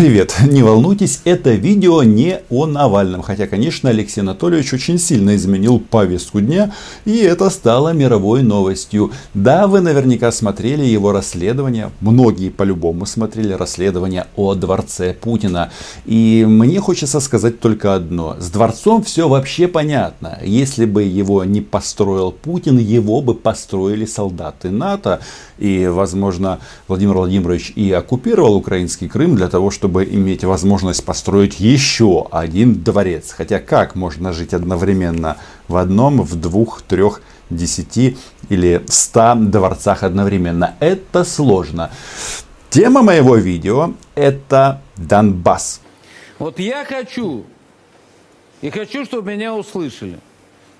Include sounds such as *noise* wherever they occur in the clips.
Привет! Не волнуйтесь, это видео не о Навальном. Хотя, конечно, Алексей Анатольевич очень сильно изменил повестку дня, и это стало мировой новостью. Да, вы наверняка смотрели его расследование, многие по-любому смотрели расследование о дворце Путина. И мне хочется сказать только одно. С дворцом все вообще понятно. Если бы его не построил Путин, его бы построили солдаты НАТО. И, возможно, Владимир Владимирович и оккупировал украинский Крым для того, чтобы чтобы иметь возможность построить еще один дворец. Хотя как можно жить одновременно в одном, в двух, трех, десяти или ста дворцах одновременно? Это сложно. Тема моего видео это Донбасс. Вот я хочу, и хочу, чтобы меня услышали.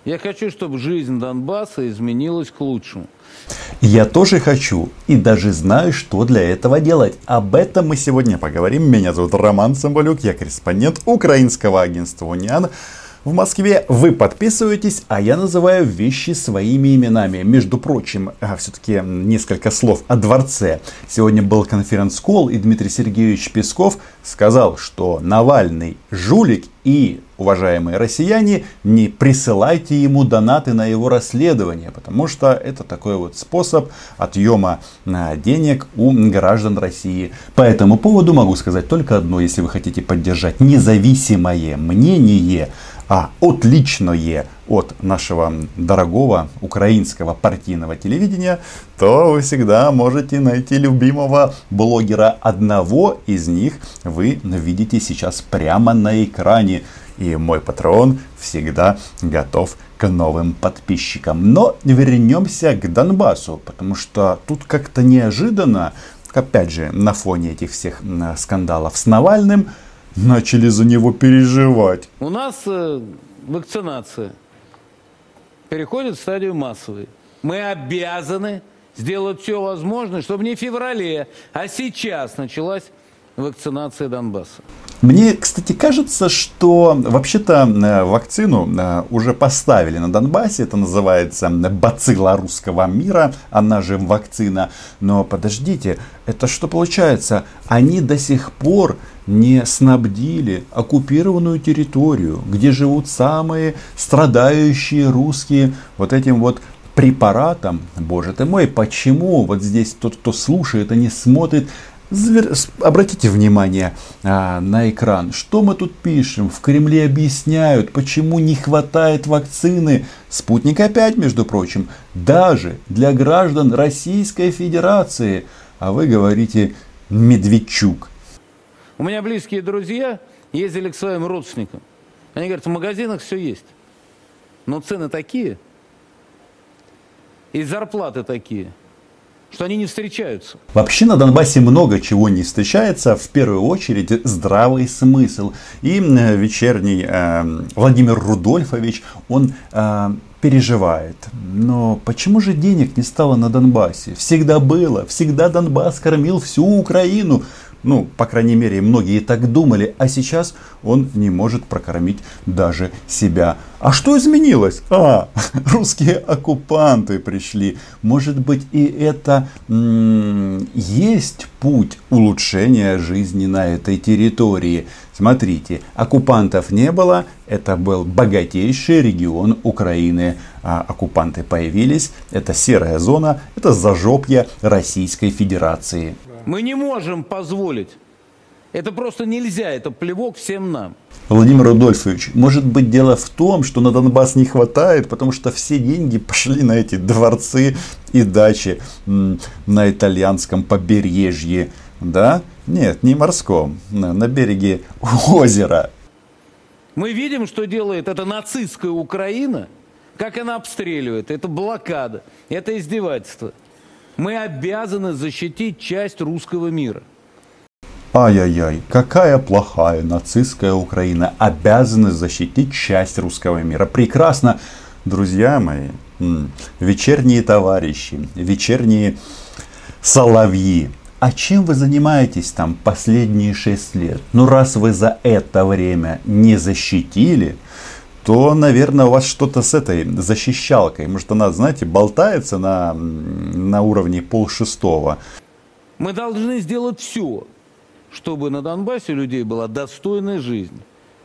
Я хочу, чтобы жизнь Донбасса изменилась к лучшему. Я тоже хочу и даже знаю, что для этого делать. Об этом мы сегодня поговорим. Меня зовут Роман Самбалюк, я корреспондент украинского агентства Униан. В Москве вы подписываетесь, а я называю вещи своими именами. Между прочим, а, все-таки несколько слов о дворце. Сегодня был конференц-колл, и Дмитрий Сергеевич Песков сказал, что Навальный жулик и, уважаемые россияне, не присылайте ему донаты на его расследование, потому что это такой вот способ отъема а, денег у граждан России. По этому поводу могу сказать только одно, если вы хотите поддержать независимое мнение, а отличное от нашего дорогого украинского партийного телевидения, то вы всегда можете найти любимого блогера. Одного из них вы видите сейчас прямо на экране. И мой патрон всегда готов к новым подписчикам. Но вернемся к Донбассу, потому что тут как-то неожиданно, опять же, на фоне этих всех скандалов с Навальным, начали за него переживать. У нас э, вакцинация переходит в стадию массовой. Мы обязаны сделать все возможное, чтобы не в феврале, а сейчас началась вакцинация Донбасса. Мне, кстати, кажется, что вообще-то э, вакцину э, уже поставили на Донбассе. Это называется бацилла русского мира, она же вакцина. Но подождите, это что получается? Они до сих пор не снабдили оккупированную территорию, где живут самые страдающие русские вот этим вот препаратом. Боже ты мой, почему вот здесь тот, кто слушает, а не смотрит, Обратите внимание а, на экран. Что мы тут пишем? В Кремле объясняют, почему не хватает вакцины. Спутник опять, между прочим, даже для граждан Российской Федерации. А вы говорите Медведчук. У меня близкие друзья ездили к своим родственникам. Они говорят, в магазинах все есть. Но цены такие, и зарплаты такие – что они не встречаются. Вообще на Донбассе много чего не встречается. В первую очередь здравый смысл. И вечерний э, Владимир Рудольфович, он э, переживает. Но почему же денег не стало на Донбассе? Всегда было. Всегда Донбасс кормил всю Украину. Ну, по крайней мере, многие так думали, а сейчас он не может прокормить даже себя. А что изменилось? А, *laughs* русские оккупанты пришли. Может быть и это м- есть путь улучшения жизни на этой территории. Смотрите, оккупантов не было, это был богатейший регион Украины. А оккупанты появились, это серая зона, это зажопье Российской Федерации. Мы не можем позволить. Это просто нельзя, это плевок всем нам. Владимир Рудольфович, может быть дело в том, что на Донбасс не хватает, потому что все деньги *laughs* пошли на эти дворцы и дачи на итальянском побережье. Да? Нет, не морском, на береге озера. Мы видим, что делает эта нацистская Украина, как она обстреливает. Это блокада, это издевательство. Мы обязаны защитить часть русского мира. Ай-яй-яй, какая плохая нацистская Украина. Обязаны защитить часть русского мира. Прекрасно, друзья мои, вечерние товарищи, вечерние соловьи. А чем вы занимаетесь там последние шесть лет? Ну раз вы за это время не защитили, то, наверное, у вас что-то с этой защищалкой. Может, она, знаете, болтается на, на уровне полшестого. Мы должны сделать все, чтобы на Донбассе у людей была достойная жизнь.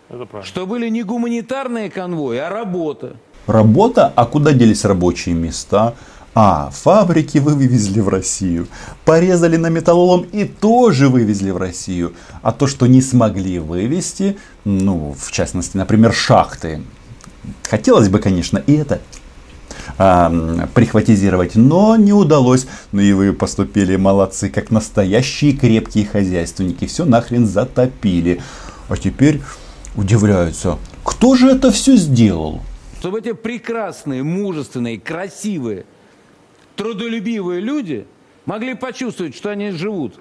Это правильно. Что были не гуманитарные конвои, а работа. Работа? А куда делись рабочие места? А, фабрики вы вывезли в Россию. Порезали на металлолом и тоже вывезли в Россию. А то, что не смогли вывести, ну, в частности, например, шахты. Хотелось бы, конечно, и это а, прихватизировать, но не удалось. Ну и вы поступили молодцы, как настоящие крепкие хозяйственники. Все нахрен затопили. А теперь удивляются, кто же это все сделал? Чтобы эти прекрасные, мужественные, красивые, трудолюбивые люди могли почувствовать, что они живут.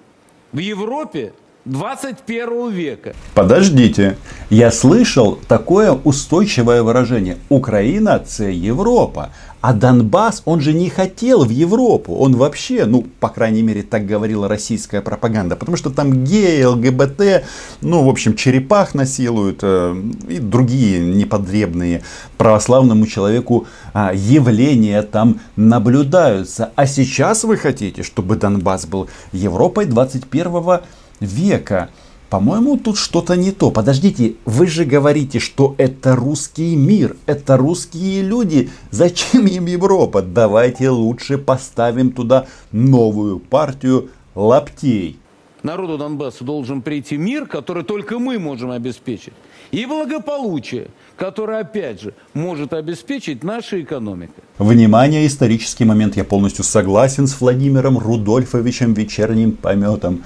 В Европе 21 века. Подождите, я слышал такое устойчивое выражение. Украина – это Европа. А Донбасс, он же не хотел в Европу. Он вообще, ну, по крайней мере, так говорила российская пропаганда. Потому что там геи, ЛГБТ, ну, в общем, черепах насилуют э, и другие непотребные православному человеку э, явления там наблюдаются. А сейчас вы хотите, чтобы Донбасс был Европой 21 века века. По-моему, тут что-то не то. Подождите, вы же говорите, что это русский мир, это русские люди. Зачем им Европа? Давайте лучше поставим туда новую партию лаптей. Народу Донбасса должен прийти мир, который только мы можем обеспечить. И благополучие, которое, опять же, может обеспечить наша экономика. Внимание, исторический момент. Я полностью согласен с Владимиром Рудольфовичем Вечерним Пометом.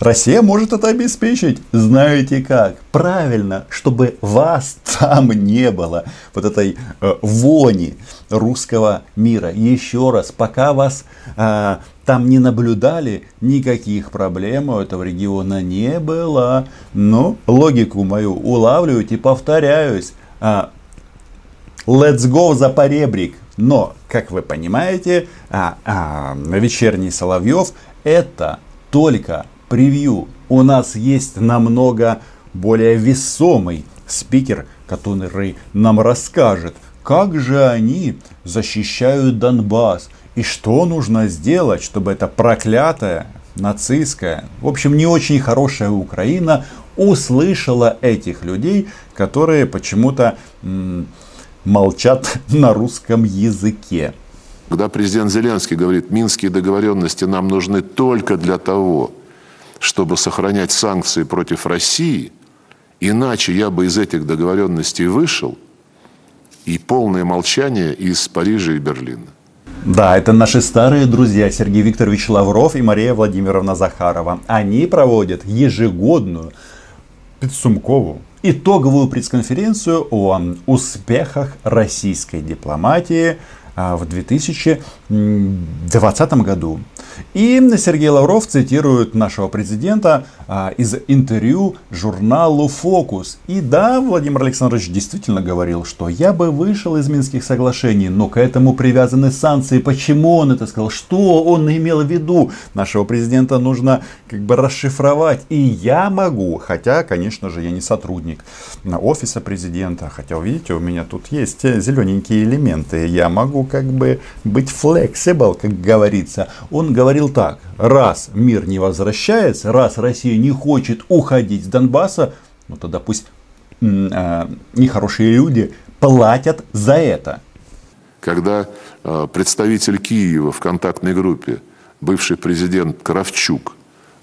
Россия может это обеспечить. Знаете как? Правильно, чтобы вас там не было. Вот этой э, вони русского мира. Еще раз, пока вас э, там не наблюдали, никаких проблем у этого региона не было. Но логику мою улавливайте, повторяюсь. Э, let's go за поребрик. Но, как вы понимаете, а, а, вечерний Соловьев это только превью у нас есть намного более весомый спикер, который нам расскажет, как же они защищают Донбасс и что нужно сделать, чтобы эта проклятая нацистская, в общем, не очень хорошая Украина услышала этих людей, которые почему-то молчат *laughs* на русском языке. Когда президент Зеленский говорит, минские договоренности нам нужны только для того, чтобы сохранять санкции против России, иначе я бы из этих договоренностей вышел, и полное молчание из Парижа и Берлина. Да, это наши старые друзья Сергей Викторович Лавров и Мария Владимировна Захарова. Они проводят ежегодную Пиццумкову итоговую пресс-конференцию о успехах российской дипломатии а, в 2020 году. И Сергей Лавров цитирует нашего президента а, из интервью журналу «Фокус». И да, Владимир Александрович действительно говорил, что я бы вышел из Минских соглашений, но к этому привязаны санкции. Почему он это сказал? Что он имел в виду? Нашего президента нужно как бы расшифровать. И я могу, хотя, конечно же, я не сотрудник офиса президента, хотя, видите, у меня тут есть зелененькие элементы. Я могу как бы быть flexible, как говорится. Он говорит говорил так, раз мир не возвращается, раз Россия не хочет уходить с Донбасса, ну тогда пусть э, нехорошие люди платят за это. Когда э, представитель Киева в контактной группе, бывший президент Кравчук,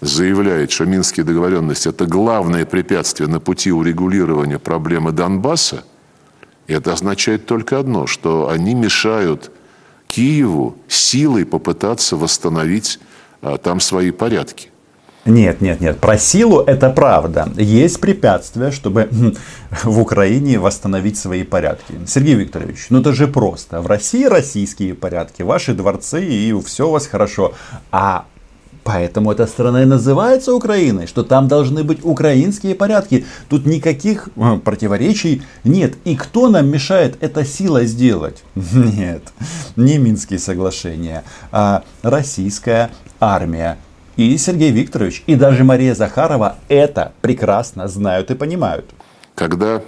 заявляет, что Минские договоренности – это главное препятствие на пути урегулирования проблемы Донбасса, это означает только одно, что они мешают Киеву силой попытаться восстановить а, там свои порядки. Нет, нет, нет. Про силу это правда. Есть препятствия, чтобы *laughs* в Украине восстановить свои порядки. Сергей Викторович, ну это же просто. В России российские порядки, ваши дворцы и все у вас хорошо. А Поэтому эта страна и называется Украиной, что там должны быть украинские порядки. Тут никаких э, противоречий нет. И кто нам мешает это сила сделать? *laughs* Нет, не Минские соглашения, а российская армия. И Сергей Викторович, и даже Мария Захарова это прекрасно знают и понимают. Когда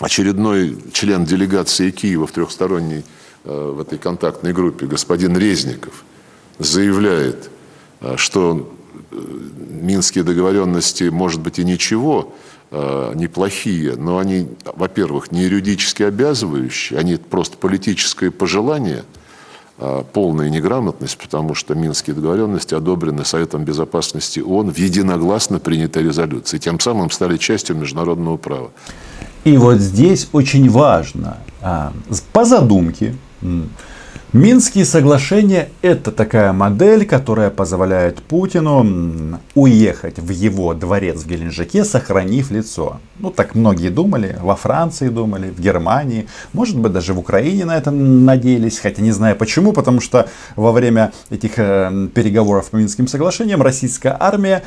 очередной член делегации Киева в трехсторонней э, в этой контактной группе, господин Резников, заявляет, что минские договоренности, может быть, и ничего, э, неплохие, но они, во-первых, не юридически обязывающие, они просто политическое пожелание, э, полная неграмотность, потому что Минские договоренности одобрены Советом Безопасности ООН в единогласно принятой резолюции, тем самым стали частью международного права. И вот здесь очень важно, а, по задумке, Минские соглашения – это такая модель, которая позволяет Путину уехать в его дворец в Геленджике, сохранив лицо. Ну, так многие думали, во Франции думали, в Германии, может быть, даже в Украине на этом надеялись, хотя не знаю почему, потому что во время этих э, переговоров по Минским соглашениям российская армия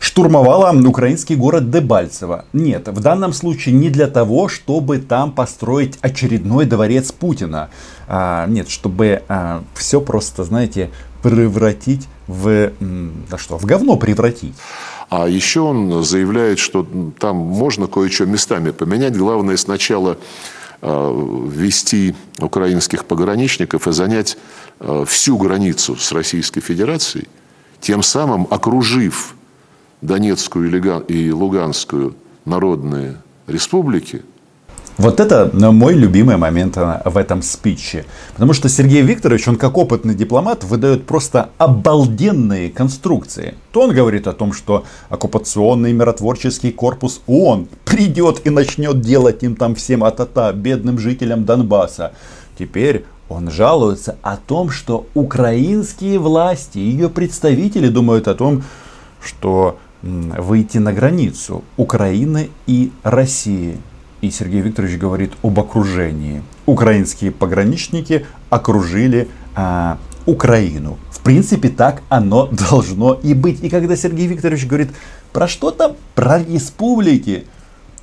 штурмовала украинский город Дебальцево. Нет, в данном случае не для того, чтобы там построить очередной дворец Путина. А, нет, чтобы а, все просто, знаете, превратить в, да что, в говно превратить. А еще он заявляет, что там можно кое-что местами поменять. Главное сначала а, ввести украинских пограничников и занять а, всю границу с Российской Федерацией, тем самым окружив Донецкую и Луганскую народные республики. Вот это э, мой любимый момент э, в этом спиче. Потому что Сергей Викторович, он как опытный дипломат, выдает просто обалденные конструкции. То он говорит о том, что оккупационный миротворческий корпус ООН придет и начнет делать им там всем атата, бедным жителям Донбасса. Теперь он жалуется о том, что украинские власти, ее представители думают о том, что выйти на границу Украины и России. И Сергей Викторович говорит об окружении. Украинские пограничники окружили а, Украину. В принципе, так оно *laughs* должно и быть. И когда Сергей Викторович говорит про что то про республики,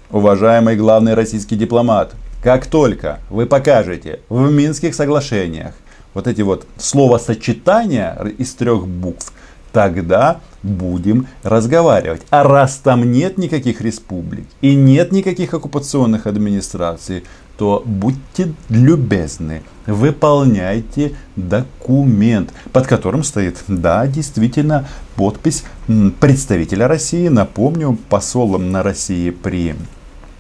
уважаемый главный российский дипломат, как только вы покажете в Минских соглашениях вот эти вот словосочетания из трех букв, тогда будем разговаривать. А раз там нет никаких республик и нет никаких оккупационных администраций, то будьте любезны, выполняйте документ, под которым стоит, да, действительно, подпись представителя России. Напомню, посолом на России при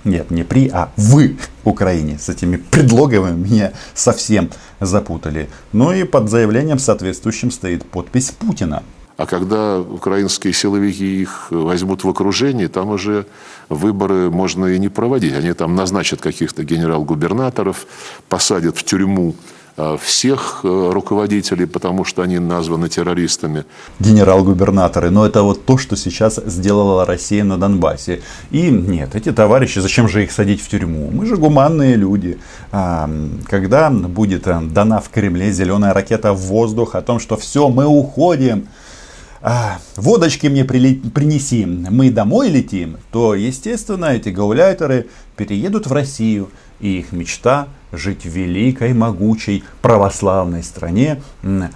нет, не при, а в Украине. С этими предлогами меня совсем запутали. Ну и под заявлением соответствующим стоит подпись Путина. А когда украинские силовики их возьмут в окружение, там уже выборы можно и не проводить. Они там назначат каких-то генерал-губернаторов, посадят в тюрьму э, всех э, руководителей, потому что они названы террористами. Генерал-губернаторы. Но это вот то, что сейчас сделала Россия на Донбассе. И нет, эти товарищи, зачем же их садить в тюрьму? Мы же гуманные люди. А, когда будет э, дана в Кремле зеленая ракета в воздух о том, что все, мы уходим, водочки мне принеси, мы домой летим, то, естественно, эти гауляйтеры переедут в Россию, и их мечта жить в великой, могучей, православной стране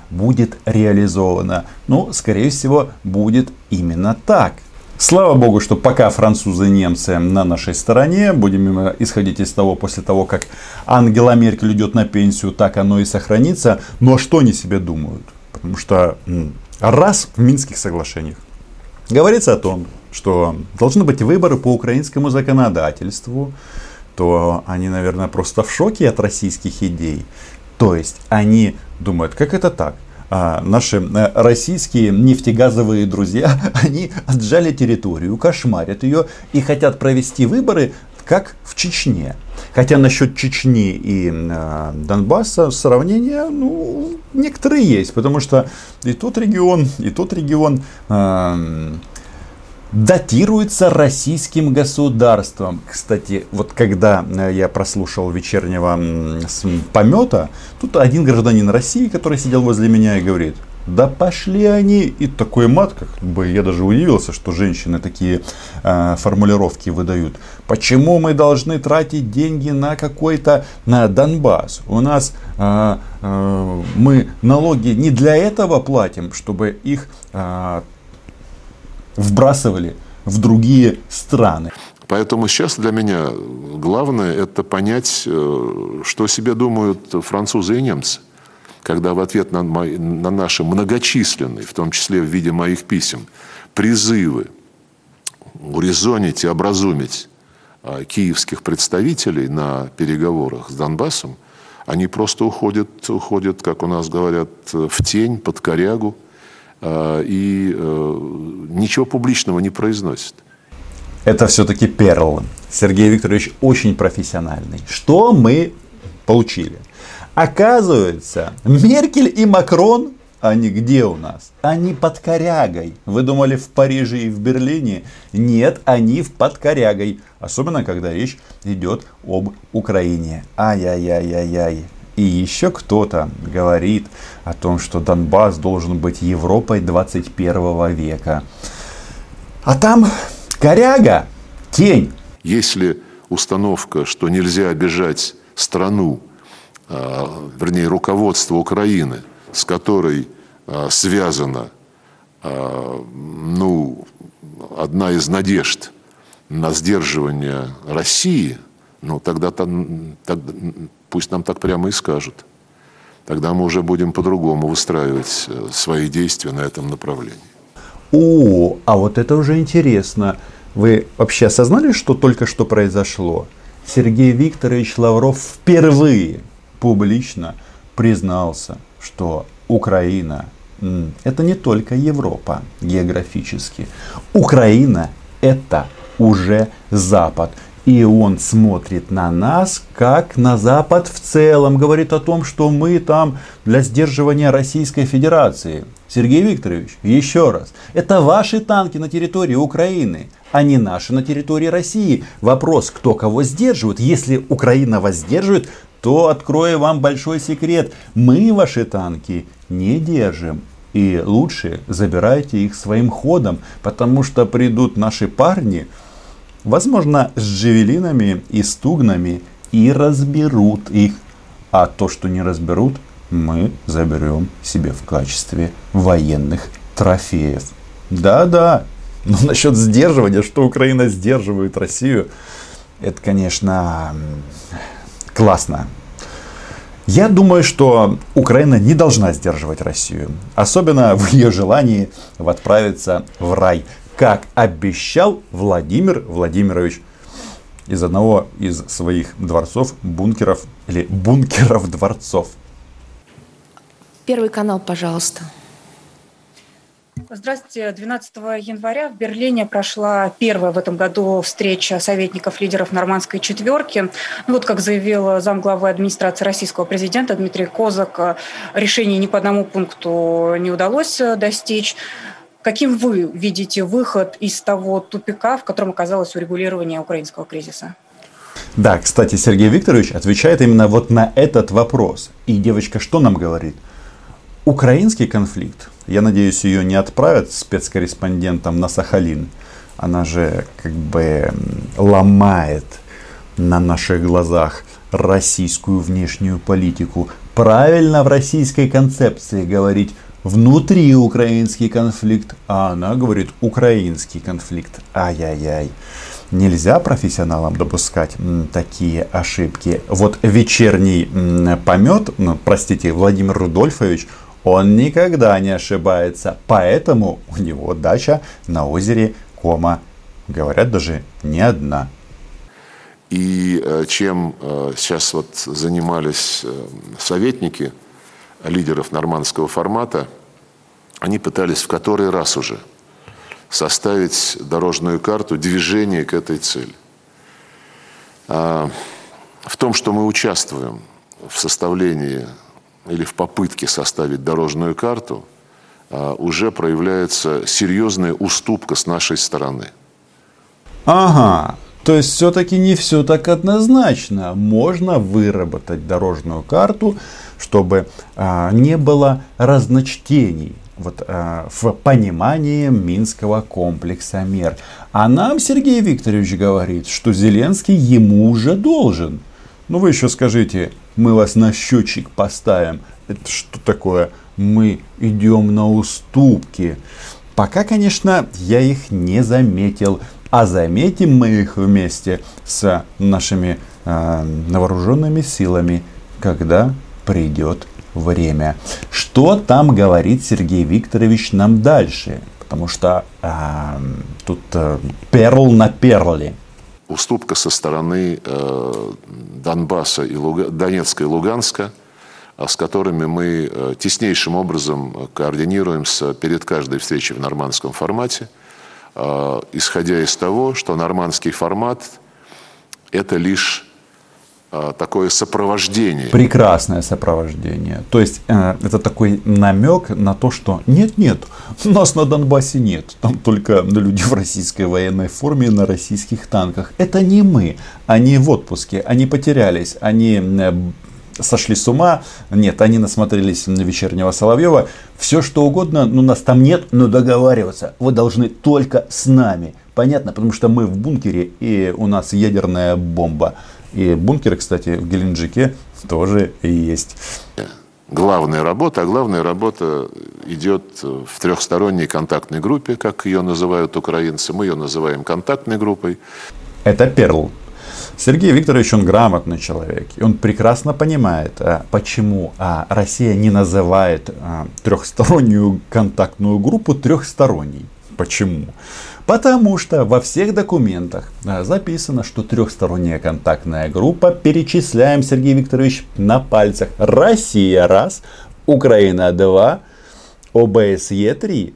будет реализована. Ну, скорее всего, будет именно так. Слава богу, что пока французы и немцы на нашей стороне, будем исходить из того, после того, как Ангела Меркель идет на пенсию, так оно и сохранится. Но что они себе думают? Потому что раз в Минских соглашениях говорится о том, что должны быть выборы по украинскому законодательству, то они, наверное, просто в шоке от российских идей. То есть они думают, как это так? А, наши э, российские нефтегазовые друзья, *laughs* они отжали территорию, кошмарят ее и хотят провести выборы, как в Чечне. Хотя насчет Чечни и э, Донбасса сравнения, ну, некоторые есть, потому что и тот регион, и тот регион э, датируется российским государством. Кстати, вот когда э, я прослушал вечернего помета, тут один гражданин России, который сидел возле меня и говорит, да пошли они. И такой мат, как бы я даже удивился, что женщины такие э, формулировки выдают. Почему мы должны тратить деньги на какой-то на Донбасс? У нас э, э, мы налоги не для этого платим, чтобы их э, вбрасывали в другие страны. Поэтому сейчас для меня главное это понять, э, что себе думают французы и немцы когда в ответ на, мои, на наши многочисленные, в том числе в виде моих писем, призывы урезонить и образумить а, киевских представителей на переговорах с Донбассом, они просто уходят, уходят, как у нас говорят, в тень, под корягу, а, и э, ничего публичного не произносят. Это все-таки перл. Сергей Викторович очень профессиональный. Что мы получили? Оказывается, Меркель и Макрон, они где у нас? Они под корягой. Вы думали в Париже и в Берлине? Нет, они в под корягой. Особенно, когда речь идет об Украине. Ай-яй-яй-яй-яй. И еще кто-то говорит о том, что Донбасс должен быть Европой 21 века. А там коряга, тень. Если установка, что нельзя обижать страну, вернее, руководство Украины, с которой а, связана а, ну, одна из надежд на сдерживание России, ну, тогда там, тогда, пусть нам так прямо и скажут. Тогда мы уже будем по-другому выстраивать э, свои действия на этом направлении. О, а вот это уже интересно. Вы вообще осознали, что только что произошло? Сергей Викторович Лавров впервые публично признался, что Украина это не только Европа географически. Украина это уже Запад. И он смотрит на нас, как на Запад в целом. Говорит о том, что мы там для сдерживания Российской Федерации. Сергей Викторович, еще раз. Это ваши танки на территории Украины, а не наши на территории России. Вопрос, кто кого сдерживает. Если Украина вас сдерживает, то открою вам большой секрет. Мы ваши танки не держим. И лучше забирайте их своим ходом, потому что придут наши парни, возможно, с джевелинами и стугнами, и разберут их. А то, что не разберут, мы заберем себе в качестве военных трофеев. Да-да, но насчет сдерживания, что Украина сдерживает Россию, это, конечно, классно. Я думаю, что Украина не должна сдерживать Россию. Особенно в ее желании отправиться в рай. Как обещал Владимир Владимирович из одного из своих дворцов, бункеров или бункеров дворцов. Первый канал, пожалуйста. Здравствуйте. 12 января в Берлине прошла первая в этом году встреча советников лидеров нормандской четверки. Ну, вот как заявил замглавы администрации российского президента Дмитрий Козак, решение ни по одному пункту не удалось достичь. Каким вы видите выход из того тупика, в котором оказалось урегулирование украинского кризиса? Да, кстати, Сергей Викторович отвечает именно вот на этот вопрос. И девочка что нам говорит? Украинский конфликт я надеюсь, ее не отправят спецкорреспондентом на Сахалин. Она же как бы ломает на наших глазах российскую внешнюю политику. Правильно в российской концепции говорить внутри украинский конфликт, а она говорит украинский конфликт. Ай-яй-яй. Нельзя профессионалам допускать такие ошибки. Вот вечерний помет, ну, простите, Владимир Рудольфович, он никогда не ошибается, поэтому у него дача на озере Кома. Говорят, даже не одна. И э, чем э, сейчас вот занимались э, советники лидеров нормандского формата, они пытались в который раз уже составить дорожную карту движения к этой цели. А, в том, что мы участвуем в составлении или в попытке составить дорожную карту а, уже проявляется серьезная уступка с нашей стороны. Ага, то есть все-таки не все так однозначно. Можно выработать дорожную карту, чтобы а, не было разночтений вот, а, в понимании Минского комплекса мер. А нам Сергей Викторович говорит, что Зеленский ему уже должен. Ну вы еще скажите, мы вас на счетчик поставим. Это что такое? Мы идем на уступки. Пока, конечно, я их не заметил. А заметим мы их вместе с нашими э, вооруженными силами, когда придет время. Что там говорит Сергей Викторович нам дальше? Потому что э, тут э, перл на перле. Уступка со стороны э, Донбасса и Луга... Донецка и Луганска, а с которыми мы э, теснейшим образом координируемся перед каждой встречей в нормандском формате, э, исходя из того, что нормандский формат – это лишь такое сопровождение. Прекрасное сопровождение. То есть э, это такой намек на то, что нет, нет, нас на Донбассе нет. Там только люди в российской военной форме на российских танках. Это не мы. Они в отпуске, они потерялись, они э, сошли с ума. Нет, они насмотрелись на вечернего Соловьева. Все что угодно, но нас там нет, но договариваться вы должны только с нами. Понятно, потому что мы в бункере и у нас ядерная бомба. И бункеры, кстати, в Геленджике тоже есть. Главная работа, а главная работа идет в трехсторонней контактной группе, как ее называют украинцы. Мы ее называем контактной группой. Это Перл. Сергей Викторович, он грамотный человек. И он прекрасно понимает, а, почему а, Россия не называет а, трехстороннюю контактную группу трехсторонней. Почему? Потому что во всех документах записано, что трехсторонняя контактная группа, перечисляем, Сергей Викторович, на пальцах. Россия раз, Украина два, ОБСЕ три.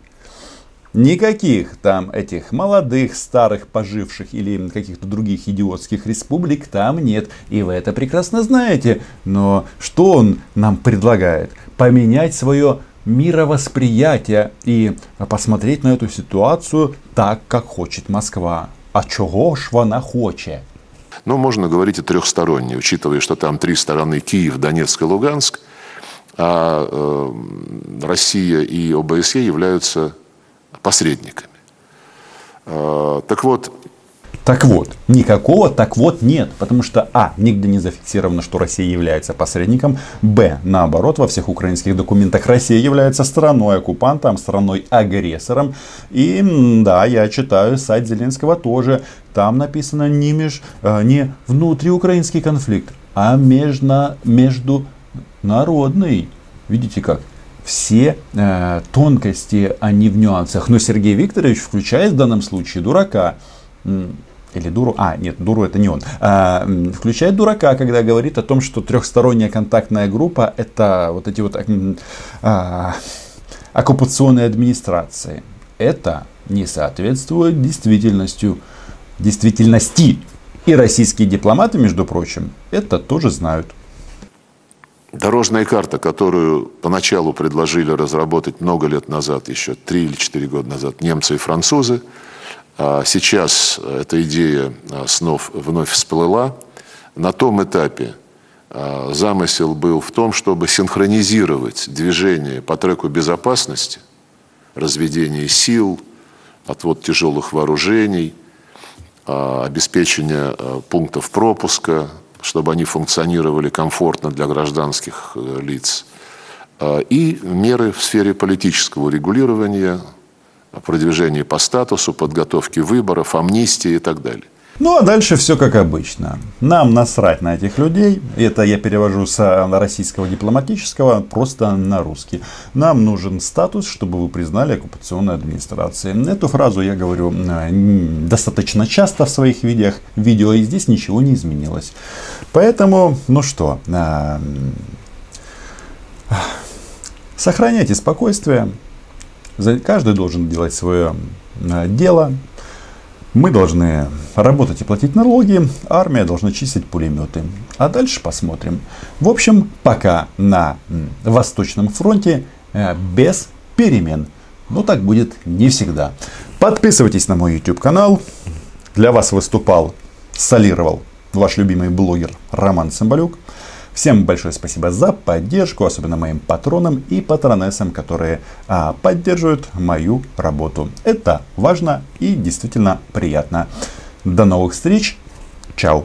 Никаких там этих молодых, старых, поживших или каких-то других идиотских республик там нет. И вы это прекрасно знаете. Но что он нам предлагает? Поменять свое мировосприятие и посмотреть на эту ситуацию так, как хочет Москва. А чего ж вона хоче? Ну, можно говорить и трехсторонне, учитывая, что там три стороны Киев, Донецк и Луганск, а э, Россия и ОБСЕ являются посредниками. Э, так вот, так вот, никакого так вот нет, потому что а, нигде не зафиксировано, что Россия является посредником, б, наоборот, во всех украинских документах Россия является страной оккупантом, страной агрессором. И да, я читаю сайт Зеленского тоже, там написано не, меж, э, не внутриукраинский конфликт, а межно, международный. Видите как? все э, тонкости, они в нюансах. Но Сергей Викторович включает в данном случае дурака или дуру, а нет, дуру это не он, а, включает дурака, когда говорит о том, что трехсторонняя контактная группа это вот эти вот а, оккупационные администрации. Это не соответствует действительностью, действительности. И российские дипломаты, между прочим, это тоже знают. Дорожная карта, которую поначалу предложили разработать много лет назад, еще три или четыре года назад, немцы и французы, а сейчас эта идея а, снов вновь всплыла. На том этапе а, замысел был в том, чтобы синхронизировать движение по треку безопасности, разведение сил, отвод тяжелых вооружений, обеспечение пунктов пропуска, чтобы они функционировали комфортно для гражданских э, лиц, и меры в сфере политического регулирования, продвижении по статусу, подготовке выборов, амнистии и так далее. Ну а дальше все как обычно. Нам насрать на этих людей. Это я перевожу с э, российского дипломатического просто на русский. Нам нужен статус, чтобы вы признали оккупационной администрацией. Эту фразу я говорю э, достаточно часто в своих видеох, видео, и здесь ничего не изменилось. Поэтому, ну что, сохраняйте спокойствие. Каждый должен делать свое э, дело. Мы должны работать и платить налоги, армия должна чистить пулеметы. А дальше посмотрим. В общем, пока на Восточном фронте э, без перемен. Но так будет не всегда. Подписывайтесь на мой YouTube канал. Для вас выступал, солировал ваш любимый блогер Роман Цымбалюк. Всем большое спасибо за поддержку, особенно моим патронам и патронессам, которые а, поддерживают мою работу. Это важно и действительно приятно. До новых встреч. Чао.